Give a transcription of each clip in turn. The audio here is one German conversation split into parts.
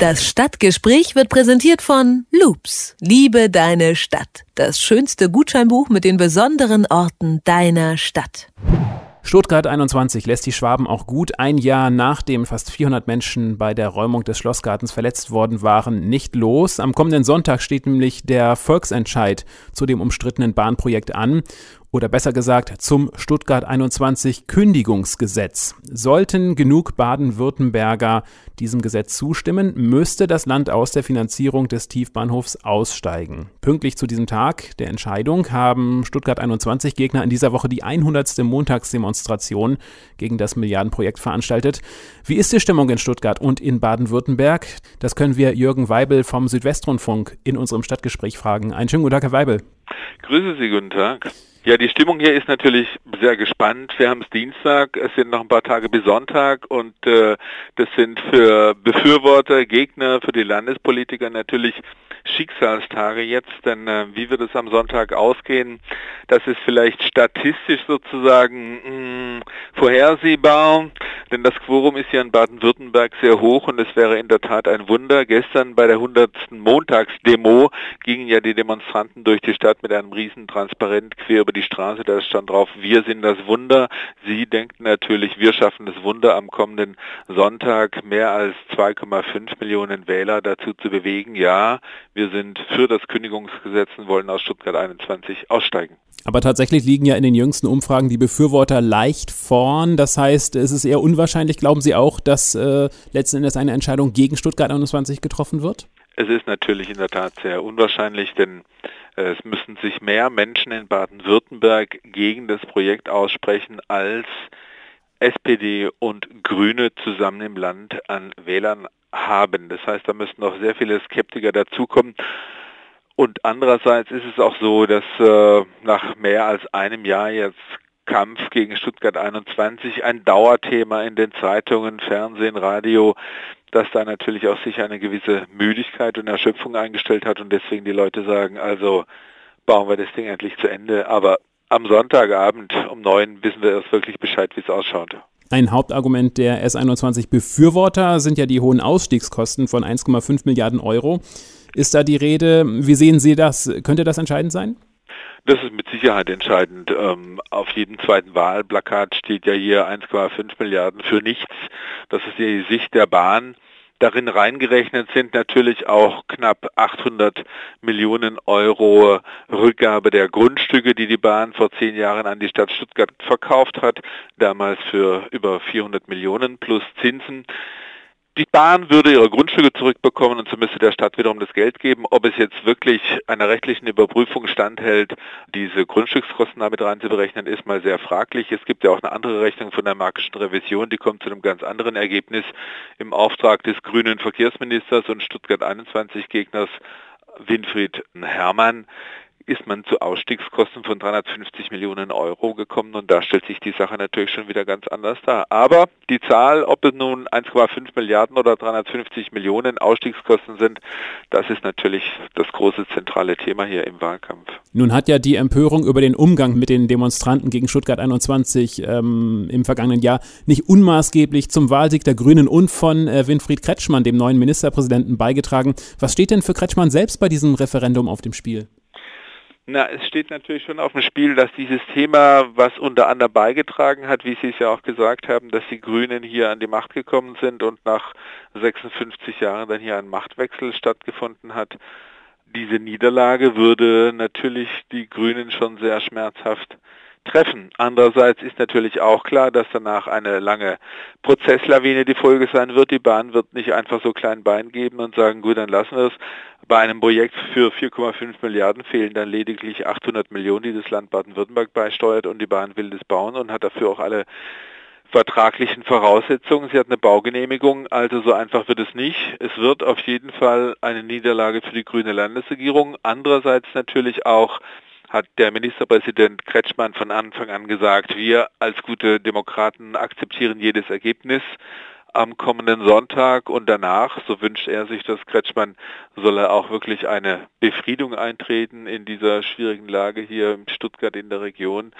Das Stadtgespräch wird präsentiert von Loops. Liebe deine Stadt. Das schönste Gutscheinbuch mit den besonderen Orten deiner Stadt. Stuttgart 21 lässt die Schwaben auch gut ein Jahr nachdem fast 400 Menschen bei der Räumung des Schlossgartens verletzt worden waren, nicht los. Am kommenden Sonntag steht nämlich der Volksentscheid zu dem umstrittenen Bahnprojekt an oder besser gesagt zum Stuttgart 21 Kündigungsgesetz. Sollten genug Baden-Württemberger diesem Gesetz zustimmen, müsste das Land aus der Finanzierung des Tiefbahnhofs aussteigen. Pünktlich zu diesem Tag der Entscheidung haben Stuttgart 21 Gegner in dieser Woche die 100. Montagsdemonstration gegen das Milliardenprojekt veranstaltet. Wie ist die Stimmung in Stuttgart und in Baden-Württemberg? Das können wir Jürgen Weibel vom Südwestrundfunk in unserem Stadtgespräch fragen. Einen schönen guten Tag, Herr Weibel. Grüße Sie, guten Tag. Ja, die Stimmung hier ist natürlich sehr gespannt. Wir haben es Dienstag, es sind noch ein paar Tage bis Sonntag und äh, das sind für Befürworter, Gegner, für die Landespolitiker natürlich Schicksalstage jetzt, denn äh, wie wird es am Sonntag ausgehen, das ist vielleicht statistisch sozusagen mh, hm, vorhersehbar, denn das Quorum ist ja in Baden-Württemberg sehr hoch und es wäre in der Tat ein Wunder. Gestern bei der 100. Montagsdemo gingen ja die Demonstranten durch die Stadt mit einem riesen Transparent quer über die Straße, da stand drauf, wir sind das Wunder. Sie denken natürlich, wir schaffen das Wunder am kommenden Sonntag mehr als 2,5 Millionen Wähler dazu zu bewegen. Ja, wir sind für das Kündigungsgesetz und wollen aus Stuttgart 21 aussteigen. Aber tatsächlich liegen ja in den jüngsten Umfragen die Befürworter leicht vorn. Das heißt, es ist eher unwahrscheinlich, glauben Sie auch, dass äh, letzten Endes eine Entscheidung gegen Stuttgart 21 getroffen wird? Es ist natürlich in der Tat sehr unwahrscheinlich, denn äh, es müssen sich mehr Menschen in Baden-Württemberg gegen das Projekt aussprechen, als SPD und Grüne zusammen im Land an Wählern haben. Das heißt, da müssen noch sehr viele Skeptiker dazukommen. Und andererseits ist es auch so, dass äh, nach mehr als einem Jahr jetzt Kampf gegen Stuttgart 21 ein Dauerthema in den Zeitungen, Fernsehen, Radio, dass da natürlich auch sich eine gewisse Müdigkeit und Erschöpfung eingestellt hat und deswegen die Leute sagen, also bauen wir das Ding endlich zu Ende. Aber am Sonntagabend um neun wissen wir erst wirklich Bescheid, wie es ausschaut. Ein Hauptargument der S21-Befürworter sind ja die hohen Ausstiegskosten von 1,5 Milliarden Euro. Ist da die Rede? Wie sehen Sie das? Könnte das entscheidend sein? Das ist mit Sicherheit entscheidend. Ähm, auf jedem zweiten Wahlplakat steht ja hier 1,5 Milliarden für nichts. Das ist die Sicht der Bahn. Darin reingerechnet sind natürlich auch knapp 800 Millionen Euro Rückgabe der Grundstücke, die die Bahn vor zehn Jahren an die Stadt Stuttgart verkauft hat, damals für über 400 Millionen plus Zinsen. Die Bahn würde ihre Grundstücke zurückbekommen und so müsste der Stadt wiederum das Geld geben. Ob es jetzt wirklich einer rechtlichen Überprüfung standhält, diese Grundstückskosten damit reinzuberechnen, ist mal sehr fraglich. Es gibt ja auch eine andere Rechnung von der markischen Revision, die kommt zu einem ganz anderen Ergebnis im Auftrag des grünen Verkehrsministers und Stuttgart 21 Gegners Winfried Herrmann ist man zu Ausstiegskosten von 350 Millionen Euro gekommen und da stellt sich die Sache natürlich schon wieder ganz anders dar. Aber die Zahl, ob es nun 1,5 Milliarden oder 350 Millionen Ausstiegskosten sind, das ist natürlich das große zentrale Thema hier im Wahlkampf. Nun hat ja die Empörung über den Umgang mit den Demonstranten gegen Stuttgart 21 ähm, im vergangenen Jahr nicht unmaßgeblich zum Wahlsieg der Grünen und von äh, Winfried Kretschmann, dem neuen Ministerpräsidenten, beigetragen. Was steht denn für Kretschmann selbst bei diesem Referendum auf dem Spiel? Na, es steht natürlich schon auf dem Spiel, dass dieses Thema, was unter anderem beigetragen hat, wie Sie es ja auch gesagt haben, dass die Grünen hier an die Macht gekommen sind und nach 56 Jahren dann hier ein Machtwechsel stattgefunden hat. Diese Niederlage würde natürlich die Grünen schon sehr schmerzhaft treffen. Andererseits ist natürlich auch klar, dass danach eine lange Prozesslawine die Folge sein wird. Die Bahn wird nicht einfach so klein Bein geben und sagen, gut, dann lassen wir es. Bei einem Projekt für 4,5 Milliarden fehlen dann lediglich 800 Millionen, die das Land Baden-Württemberg beisteuert und die Bahn will das bauen und hat dafür auch alle vertraglichen Voraussetzungen. Sie hat eine Baugenehmigung, also so einfach wird es nicht. Es wird auf jeden Fall eine Niederlage für die grüne Landesregierung. Andererseits natürlich auch hat der Ministerpräsident Kretschmann von Anfang an gesagt, wir als gute Demokraten akzeptieren jedes Ergebnis am kommenden Sonntag und danach, so wünscht er sich das Kretschmann, soll er auch wirklich eine Befriedung eintreten in dieser schwierigen Lage hier in Stuttgart in der Region.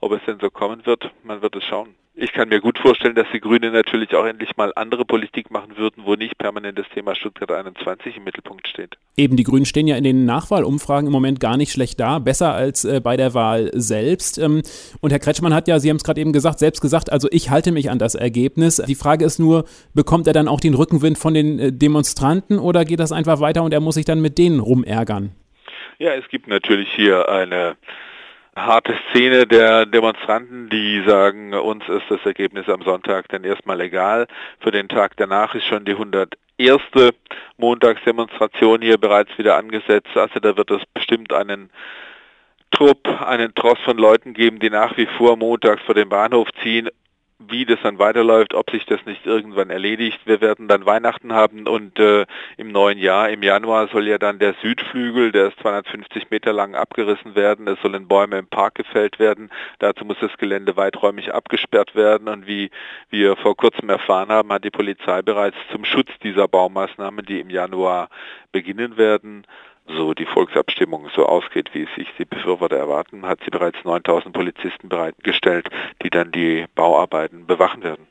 Ob es denn so kommen wird, man wird es schauen. Ich kann mir gut vorstellen, dass die Grünen natürlich auch endlich mal andere Politik machen würden, wo nicht permanent das Thema Stuttgart 21 im Mittelpunkt steht. Eben, die Grünen stehen ja in den Nachwahlumfragen im Moment gar nicht schlecht da, besser als äh, bei der Wahl selbst. Ähm, und Herr Kretschmann hat ja, Sie haben es gerade eben gesagt, selbst gesagt, also ich halte mich an das Ergebnis. Die Frage ist nur, bekommt er dann auch den Rückenwind von den äh, Demonstranten oder geht das einfach weiter und er muss sich dann mit denen rumärgern? Ja, es gibt natürlich hier eine harte Szene der Demonstranten, die sagen, uns ist das Ergebnis am Sonntag dann erstmal egal. Für den Tag danach ist schon die 101. Montagsdemonstration hier bereits wieder angesetzt. Also da wird es bestimmt einen Trupp, einen Tross von Leuten geben, die nach wie vor montags vor den Bahnhof ziehen wie das dann weiterläuft, ob sich das nicht irgendwann erledigt. Wir werden dann Weihnachten haben und äh, im neuen Jahr, im Januar soll ja dann der Südflügel, der ist 250 Meter lang, abgerissen werden. Es sollen Bäume im Park gefällt werden. Dazu muss das Gelände weiträumig abgesperrt werden und wie wir vor kurzem erfahren haben, hat die Polizei bereits zum Schutz dieser Baumaßnahmen, die im Januar beginnen werden, so die Volksabstimmung so ausgeht, wie sich die Befürworter erwarten, hat sie bereits 9000 Polizisten bereitgestellt, die dann die Bauarbeiten bewachen werden.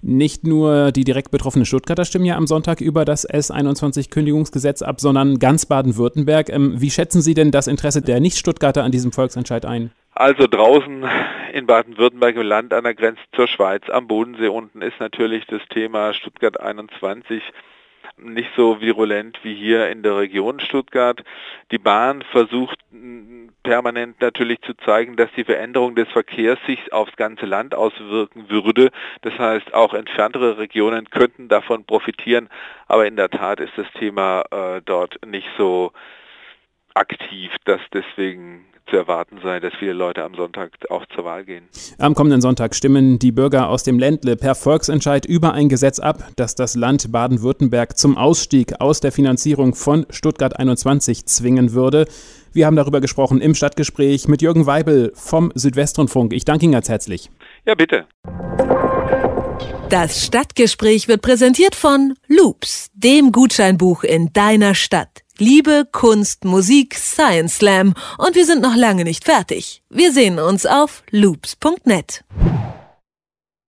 Nicht nur die direkt betroffenen Stuttgarter stimmen ja am Sonntag über das S21-Kündigungsgesetz ab, sondern ganz Baden-Württemberg. Ähm, wie schätzen Sie denn das Interesse der Nicht-Stuttgarter an diesem Volksentscheid ein? Also draußen in Baden-Württemberg im Land an der Grenze zur Schweiz, am Bodensee unten ist natürlich das Thema Stuttgart 21 nicht so virulent wie hier in der Region Stuttgart. Die Bahn versucht permanent natürlich zu zeigen, dass die Veränderung des Verkehrs sich aufs ganze Land auswirken würde. Das heißt, auch entferntere Regionen könnten davon profitieren. Aber in der Tat ist das Thema äh, dort nicht so aktiv, dass deswegen zu erwarten sei, dass viele Leute am Sonntag auch zur Wahl gehen. Am kommenden Sonntag stimmen die Bürger aus dem Ländle per Volksentscheid über ein Gesetz ab, das das Land Baden-Württemberg zum Ausstieg aus der Finanzierung von Stuttgart 21 zwingen würde. Wir haben darüber gesprochen im Stadtgespräch mit Jürgen Weibel vom Südwestrundfunk. Ich danke Ihnen ganz herzlich. Ja, bitte. Das Stadtgespräch wird präsentiert von Loops, dem Gutscheinbuch in deiner Stadt. Liebe, Kunst, Musik, Science Slam und wir sind noch lange nicht fertig. Wir sehen uns auf loops.net.